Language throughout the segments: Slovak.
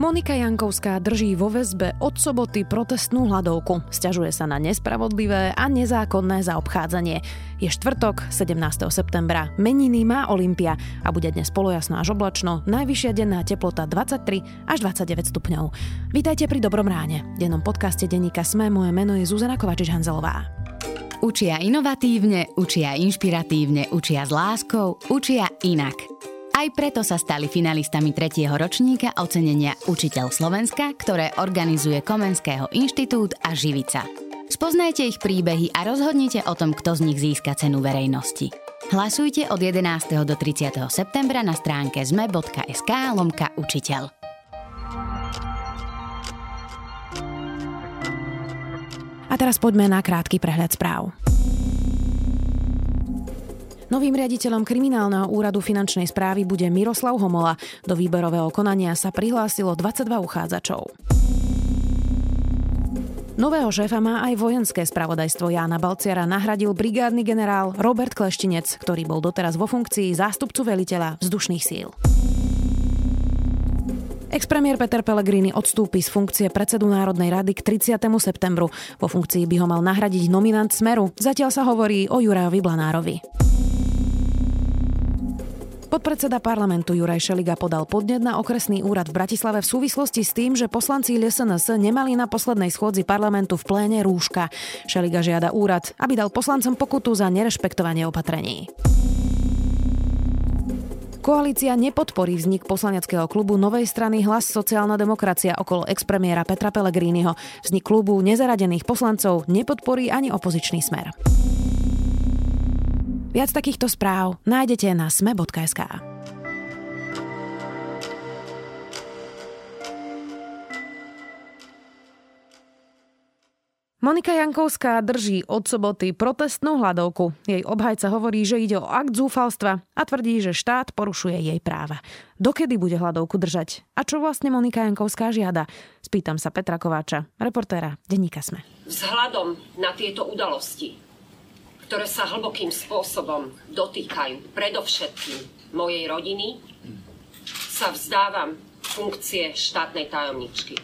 Monika Jankovská drží vo väzbe od soboty protestnú hladovku. Sťažuje sa na nespravodlivé a nezákonné zaobchádzanie. Je štvrtok, 17. septembra. Meniny má Olympia a bude dnes polojasno až oblačno. Najvyššia denná teplota 23 až 29 stupňov. Vítajte pri Dobrom ráne. V dennom podcaste denníka Sme moje meno je Zuzana Kovačiš-Hanzelová. Učia inovatívne, učia inšpiratívne, učia s láskou, učia inak. Aj preto sa stali finalistami tretieho ročníka ocenenia Učiteľ Slovenska, ktoré organizuje Komenského inštitút a Živica. Spoznajte ich príbehy a rozhodnite o tom, kto z nich získa cenu verejnosti. Hlasujte od 11. do 30. septembra na stránke zme.sk lomka učiteľ. A teraz poďme na krátky prehľad správ. Novým riaditeľom kriminálneho úradu finančnej správy bude Miroslav Homola. Do výberového konania sa prihlásilo 22 uchádzačov. Nového šéfa má aj vojenské spravodajstvo Jána Balciara nahradil brigádny generál Robert Kleštinec, ktorý bol doteraz vo funkcii zástupcu veliteľa vzdušných síl. Expremiér Peter Pellegrini odstúpi z funkcie predsedu Národnej rady k 30. septembru. Vo funkcii by ho mal nahradiť nominant Smeru. Zatiaľ sa hovorí o Jurajovi Blanárovi. Podpredseda parlamentu Juraj Šeliga podal podnet na okresný úrad v Bratislave v súvislosti s tým, že poslanci LSNS nemali na poslednej schôdzi parlamentu v pléne rúška. Šeliga žiada úrad, aby dal poslancom pokutu za nerešpektovanie opatrení. Koalícia nepodporí vznik poslaneckého klubu novej strany Hlas sociálna demokracia okolo expremiéra Petra Pellegriniho. Vznik klubu nezaradených poslancov nepodporí ani opozičný smer. Viac takýchto správ nájdete na sme.sk. Monika Jankovská drží od soboty protestnú hladovku. Jej obhajca hovorí, že ide o akt zúfalstva a tvrdí, že štát porušuje jej práva. Dokedy bude hladovku držať? A čo vlastne Monika Jankovská žiada? Spýtam sa Petra Kováča, reportéra Denníka Sme. Vzhľadom na tieto udalosti ktoré sa hlbokým spôsobom dotýkajú predovšetkým mojej rodiny, sa vzdávam funkcie štátnej tajomničky.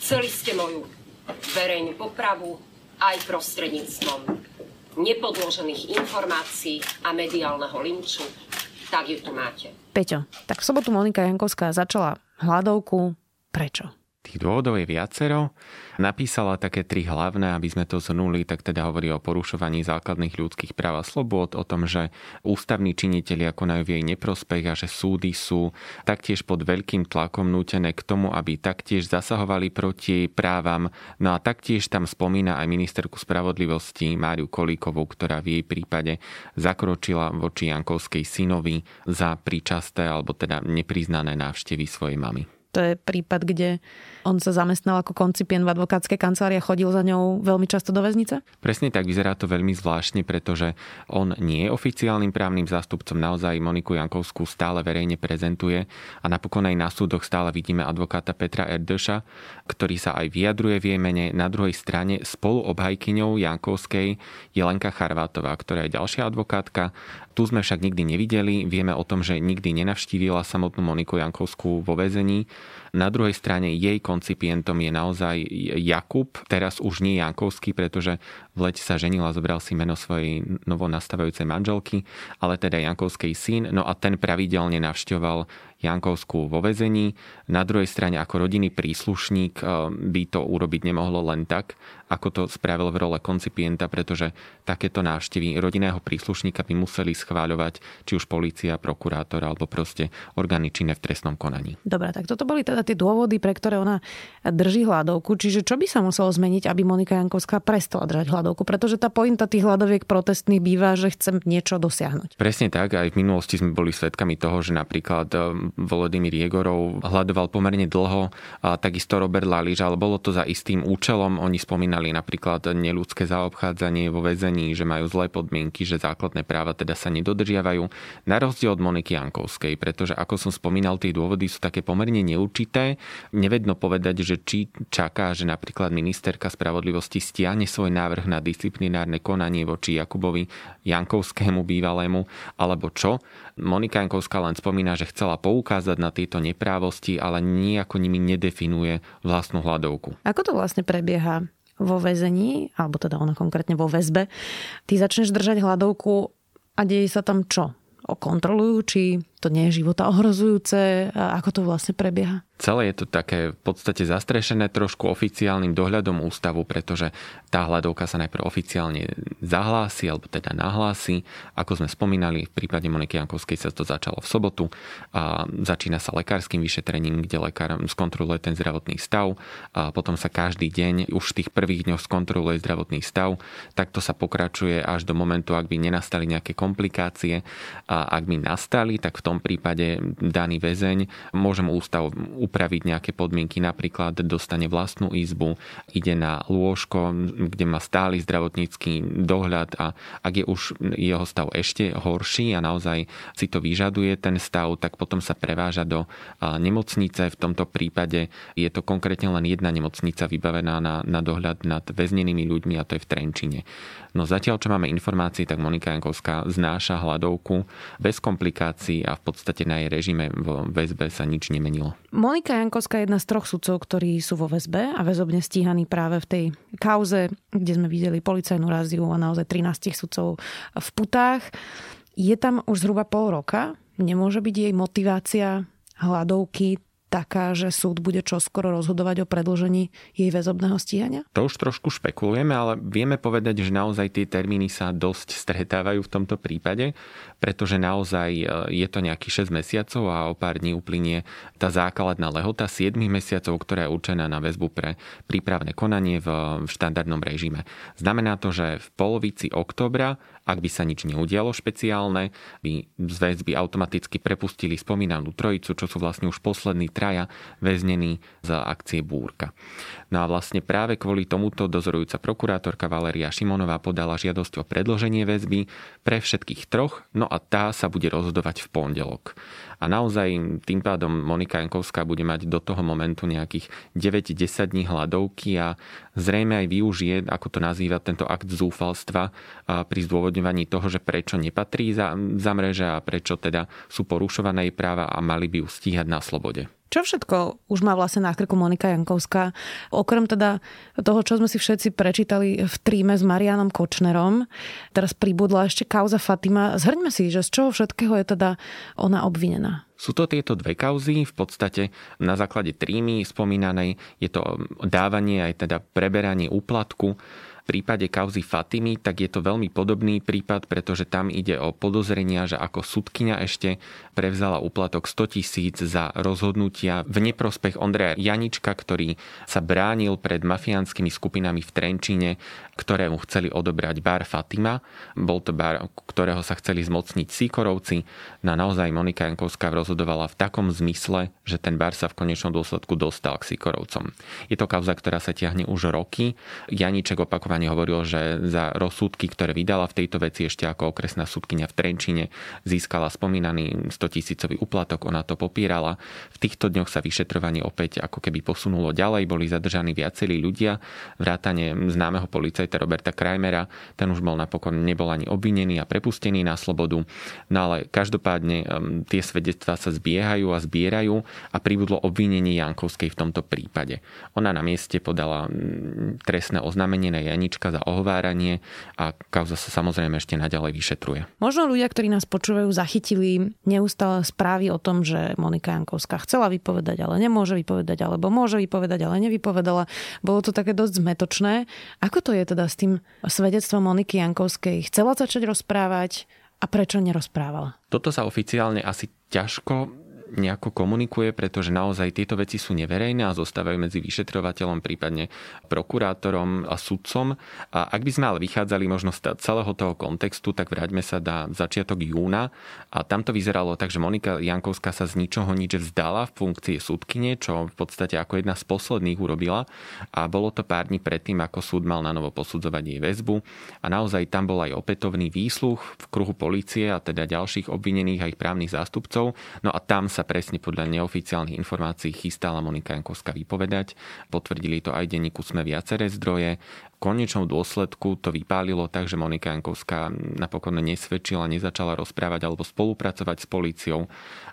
Chceli ste moju verejnú popravu aj prostredníctvom nepodložených informácií a mediálneho linču, tak ju tu máte. Peťo, tak v sobotu Monika Jankovská začala hľadovku. Prečo? Tých dôvodov je viacero. Napísala také tri hlavné, aby sme to zhrnuli, tak teda hovorí o porušovaní základných ľudských práv a slobod, o tom, že ústavní činiteľi konajú v jej neprospech a že súdy sú taktiež pod veľkým tlakom nútené k tomu, aby taktiež zasahovali proti právam. No a taktiež tam spomína aj ministerku spravodlivosti Máriu Kolíkovú, ktorá v jej prípade zakročila voči Jankovskej synovi za príčasté alebo teda nepriznané návštevy svojej mamy. To je prípad, kde on sa zamestnal ako koncipient v advokátskej kancelárii a chodil za ňou veľmi často do väznice? Presne tak, vyzerá to veľmi zvláštne, pretože on nie je oficiálnym právnym zástupcom, naozaj Moniku Jankovskú stále verejne prezentuje a napokon aj na súdoch stále vidíme advokáta Petra Erdeša, ktorý sa aj vyjadruje v jej mene. Na druhej strane spolu obhajkyňou Jankovskej je Lenka Charvátová, ktorá je ďalšia advokátka. Tu sme však nikdy nevideli, vieme o tom, že nikdy nenavštívila samotnú Moniku Jankovskú vo väzení na druhej strane jej koncipientom je naozaj Jakub, teraz už nie Jankovský, pretože v lete sa ženila, zobral si meno svojej novo nastavajúcej manželky, ale teda Jankovskej syn, no a ten pravidelne navštevoval Jankovskú vo vezení. Na druhej strane ako rodinný príslušník eh, by to urobiť nemohlo len tak, ako to spravil v role koncipienta, pretože takéto návštevy rodinného príslušníka by museli schváľovať či už policia, prokurátor alebo proste orgány činné v trestnom konaní. Dobre, tak toto boli teda tie dôvody, pre ktoré ona drží hľadovku. Čiže čo by sa muselo zmeniť, aby Monika Jankovská prestala držať hľadovku? Pretože tá pointa tých hľadoviek protestných býva, že chcem niečo dosiahnuť. Presne tak, aj v minulosti sme boli svedkami toho, že napríklad eh, Volodymyr Jegorov hľadoval pomerne dlho, a takisto Robert Lališ, ale bolo to za istým účelom. Oni spomínali napríklad neludské zaobchádzanie vo väzení, že majú zlé podmienky, že základné práva teda sa nedodržiavajú. Na rozdiel od Moniky Jankovskej, pretože ako som spomínal, tie dôvody sú také pomerne neurčité. Nevedno povedať, že či čaká, že napríklad ministerka spravodlivosti stiahne svoj návrh na disciplinárne konanie voči Jakubovi Jankovskému bývalému, alebo čo. Monika Jankovská len spomína, že chcela poukázať na tieto neprávosti, ale nejako nimi nedefinuje vlastnú hľadovku. Ako to vlastne prebieha vo väzení, alebo teda ona konkrétne vo väzbe? Ty začneš držať hľadovku a deje sa tam čo? Kontrolujú, či to nie je života ohrozujúce? Ako to vlastne prebieha? Celé je to také v podstate zastrešené trošku oficiálnym dohľadom ústavu, pretože tá hľadovka sa najprv oficiálne zahlási, alebo teda nahlási. Ako sme spomínali, v prípade Moniky Jankovskej sa to začalo v sobotu. A začína sa lekárským vyšetrením, kde lekár skontroluje ten zdravotný stav. A potom sa každý deň, už v tých prvých dňoch skontroluje zdravotný stav. Takto sa pokračuje až do momentu, ak by nenastali nejaké komplikácie. A ak by nastali, tak v tom prípade daný väzeň môže mu ústav upraviť nejaké podmienky, napríklad dostane vlastnú izbu, ide na lôžko, kde má stály zdravotnícky dohľad a ak je už jeho stav ešte horší a naozaj si to vyžaduje ten stav, tak potom sa preváža do nemocnice. V tomto prípade je to konkrétne len jedna nemocnica vybavená na, na dohľad nad väznenými ľuďmi a to je v Trenčine. No zatiaľ, čo máme informácie, tak Monika Jankovská znáša hladovku bez komplikácií a v podstate na jej režime v väzbe sa nič nemenilo. Monika Jankovská je jedna z troch sudcov, ktorí sú vo väzbe a väzobne stíhaní práve v tej kauze, kde sme videli policajnú raziu a naozaj 13 sudcov v putách. Je tam už zhruba pol roka. Nemôže byť jej motivácia hladovky taká, že súd bude čoskoro rozhodovať o predlžení jej väzobného stíhania? To už trošku špekulujeme, ale vieme povedať, že naozaj tie termíny sa dosť stretávajú v tomto prípade, pretože naozaj e, je to nejaký 6 mesiacov a o pár dní uplynie tá základná lehota 7 mesiacov, ktorá je určená na väzbu pre prípravné konanie v štandardnom režime. Znamená to, že v polovici oktobra ak by sa nič neudialo špeciálne, by z väzby automaticky prepustili spomínanú trojicu, čo sú vlastne už poslední traja väznení za akcie Búrka. No a vlastne práve kvôli tomuto dozorujúca prokurátorka Valeria Šimonová podala žiadosť o predloženie väzby pre všetkých troch, no a tá sa bude rozhodovať v pondelok. A naozaj tým pádom Monika Jankovská bude mať do toho momentu nejakých 9-10 dní hladovky a zrejme aj využije, ako to nazýva tento akt zúfalstva pri zdôvodňovaní toho, že prečo nepatrí za, za mreže a prečo teda sú porušované jej práva a mali by ju stíhať na slobode. Čo všetko už má vlastne na krku Monika Jankovská? Okrem teda toho, čo sme si všetci prečítali v tríme s Marianom Kočnerom, teraz pribudla ešte kauza Fatima. Zhrňme si, že z čoho všetkého je teda ona obvinená. Sú to tieto dve kauzy, v podstate na základe trímy spomínanej. Je to dávanie aj teda preberanie úplatku prípade kauzy Fatimy, tak je to veľmi podobný prípad, pretože tam ide o podozrenia, že ako sudkynia ešte prevzala úplatok 100 tisíc za rozhodnutia v neprospech Ondreja Janička, ktorý sa bránil pred mafiánskymi skupinami v Trenčine, ktorému chceli odobrať bar Fatima. Bol to bar, ktorého sa chceli zmocniť Sikorovci. No naozaj Monika Jankovská rozhodovala v takom zmysle, že ten bar sa v konečnom dôsledku dostal k Sikorovcom. Je to kauza, ktorá sa ťahne už roky. Janiček opakovane opakovane hovoril, že za rozsudky, ktoré vydala v tejto veci ešte ako okresná súdkynia v Trenčine, získala spomínaný 100 tisícový uplatok, ona to popírala. V týchto dňoch sa vyšetrovanie opäť ako keby posunulo ďalej, boli zadržaní viacerí ľudia, vrátane známeho policajta Roberta Krajmera, ten už bol napokon nebol ani obvinený a prepustený na slobodu. No ale každopádne tie svedectvá sa zbiehajú a zbierajú a pribudlo obvinenie Jankovskej v tomto prípade. Ona na mieste podala mm, trestné oznámenie na Jani Anička za ohováranie a kauza sa samozrejme ešte naďalej vyšetruje. Možno ľudia, ktorí nás počúvajú, zachytili neustále správy o tom, že Monika Jankovská chcela vypovedať, ale nemôže vypovedať, alebo môže vypovedať, ale nevypovedala. Bolo to také dosť zmetočné. Ako to je teda s tým svedectvom Moniky Jankovskej? Chcela začať rozprávať a prečo nerozprávala? Toto sa oficiálne asi ťažko nejako komunikuje, pretože naozaj tieto veci sú neverejné a zostávajú medzi vyšetrovateľom, prípadne prokurátorom a sudcom. A ak by sme ale vychádzali možno z celého toho kontextu, tak vráťme sa na začiatok júna a tam to vyzeralo tak, že Monika Jankovská sa z ničoho nič vzdala v funkcie súdkyne, čo v podstate ako jedna z posledných urobila a bolo to pár dní predtým, ako súd mal na novo posudzovať jej väzbu a naozaj tam bol aj opätovný výsluch v kruhu policie a teda ďalších obvinených aj právnych zástupcov. No a tam sa presne podľa neoficiálnych informácií chystala Monika Jankovská vypovedať. Potvrdili to aj denníku Sme viaceré zdroje. V konečnom dôsledku to vypálilo tak, že Monika Jankovská napokon nesvedčila, nezačala rozprávať alebo spolupracovať s políciou.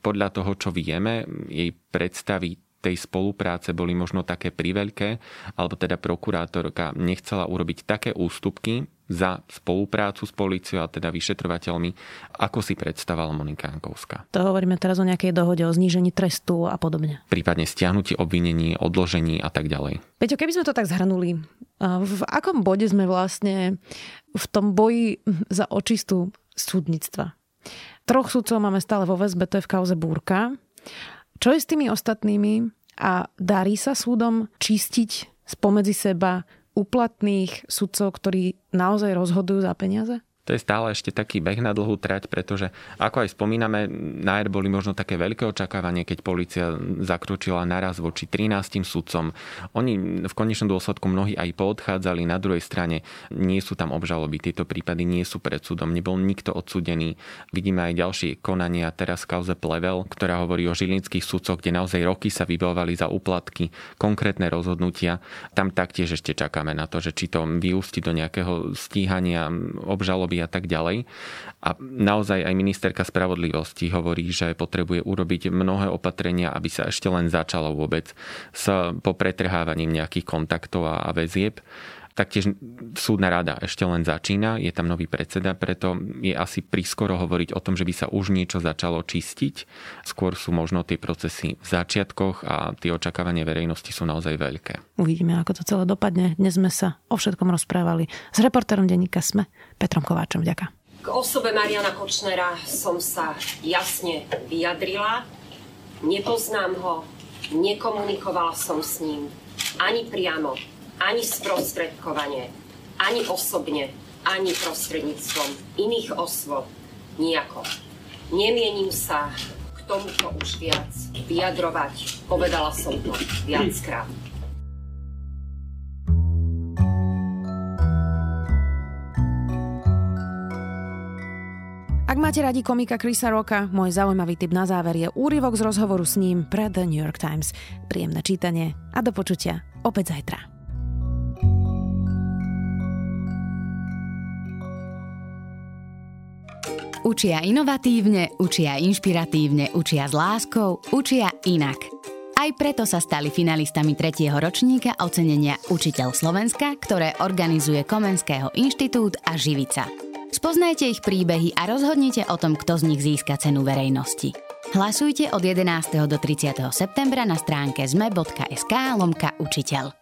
Podľa toho, čo vieme, jej predstavy tej spolupráce boli možno také priveľké, alebo teda prokurátorka nechcela urobiť také ústupky za spoluprácu s políciou a teda vyšetrovateľmi, ako si predstavovala Monika Jankovská. To hovoríme teraz o nejakej dohode o znížení trestu a podobne. Prípadne stiahnutí obvinení, odložení a tak ďalej. Peťo, keby sme to tak zhrnuli, v akom bode sme vlastne v tom boji za očistú súdnictva? Troch sudcov máme stále vo väzbe, to je v kauze Búrka. Čo je s tými ostatnými a darí sa súdom čistiť spomedzi seba úplatných sudcov, ktorí naozaj rozhodujú za peniaze? To je stále ešte taký beh na dlhú trať, pretože ako aj spomíname, na boli možno také veľké očakávanie, keď policia zakročila naraz voči 13 sudcom. Oni v konečnom dôsledku mnohí aj poodchádzali, na druhej strane nie sú tam obžaloby, tieto prípady nie sú pred súdom, nebol nikto odsudený. Vidíme aj ďalšie konania, teraz kauze Plevel, ktorá hovorí o žilinských sudcoch, kde naozaj roky sa vybavovali za úplatky, konkrétne rozhodnutia. Tam taktiež ešte čakáme na to, že či to vyústi do nejakého stíhania obžaloby a tak ďalej. A naozaj aj ministerka spravodlivosti hovorí, že potrebuje urobiť mnohé opatrenia, aby sa ešte len začalo vôbec s popretrhávaním nejakých kontaktov a väzieb. Taktiež súdna rada ešte len začína, je tam nový predseda, preto je asi prískoro hovoriť o tom, že by sa už niečo začalo čistiť. Skôr sú možno tie procesy v začiatkoch a tie očakávania verejnosti sú naozaj veľké. Uvidíme, ako to celé dopadne. Dnes sme sa o všetkom rozprávali s reportérom denníka SME, Petrom Kováčom. Ďakujem. K osobe Mariana Kočnera som sa jasne vyjadrila. Nepoznám ho, nekomunikovala som s ním ani priamo, ani sprostredkovanie, ani osobne, ani prostredníctvom iných osôb nejako. Nemienim sa k tomuto už viac vyjadrovať. Povedala som to viackrát. Ak máte radi komika Chrisa Rocka, môj zaujímavý tip na záver je úryvok z rozhovoru s ním pre The New York Times. Príjemné čítanie a do počutia opäť zajtra. Učia inovatívne, učia inšpiratívne, učia s láskou, učia inak. Aj preto sa stali finalistami tretieho ročníka ocenenia Učiteľ Slovenska, ktoré organizuje Komenského inštitút a Živica. Spoznajte ich príbehy a rozhodnite o tom, kto z nich získa cenu verejnosti. Hlasujte od 11. do 30. septembra na stránke zme.sk lomka učiteľ.